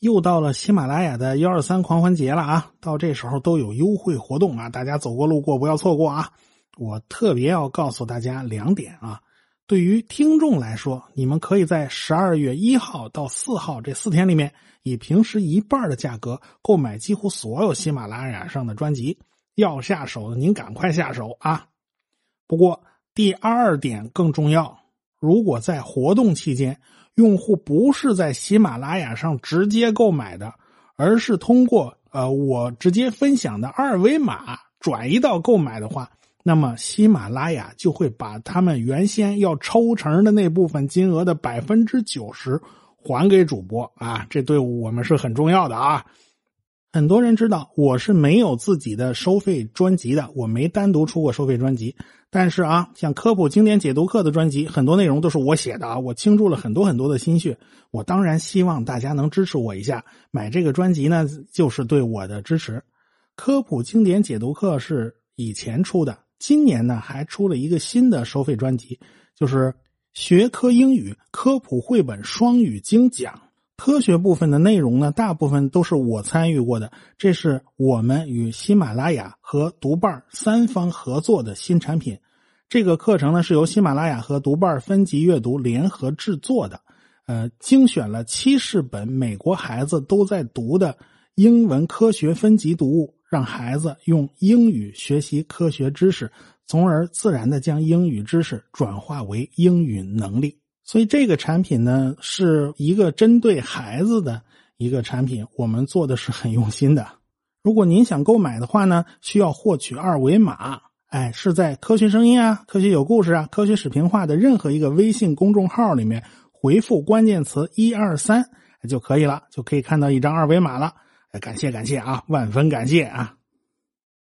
又到了喜马拉雅的幺二三狂欢节了啊！到这时候都有优惠活动啊，大家走过路过不要错过啊！我特别要告诉大家两点啊，对于听众来说，你们可以在十二月一号到四号这四天里面，以平时一半的价格购买几乎所有喜马拉雅上的专辑。要下手的您赶快下手啊！不过第二点更重要，如果在活动期间。用户不是在喜马拉雅上直接购买的，而是通过呃我直接分享的二维码转移到购买的话，那么喜马拉雅就会把他们原先要抽成的那部分金额的百分之九十还给主播啊，这对我们是很重要的啊。很多人知道我是没有自己的收费专辑的，我没单独出过收费专辑。但是啊，像科普经典解读课的专辑，很多内容都是我写的啊，我倾注了很多很多的心血。我当然希望大家能支持我一下，买这个专辑呢，就是对我的支持。科普经典解读课是以前出的，今年呢还出了一个新的收费专辑，就是学科英语科普绘本双语精讲。科学部分的内容呢，大部分都是我参与过的。这是我们与喜马拉雅和读伴三方合作的新产品。这个课程呢，是由喜马拉雅和读伴分级阅读联合制作的。呃，精选了七十本美国孩子都在读的英文科学分级读物，让孩子用英语学习科学知识，从而自然的将英语知识转化为英语能力。所以这个产品呢，是一个针对孩子的一个产品，我们做的是很用心的。如果您想购买的话呢，需要获取二维码，哎，是在“科学声音”啊、“科学有故事”啊、“科学视频化”的任何一个微信公众号里面回复关键词“一二三”就可以了，就可以看到一张二维码了。感谢感谢啊，万分感谢啊！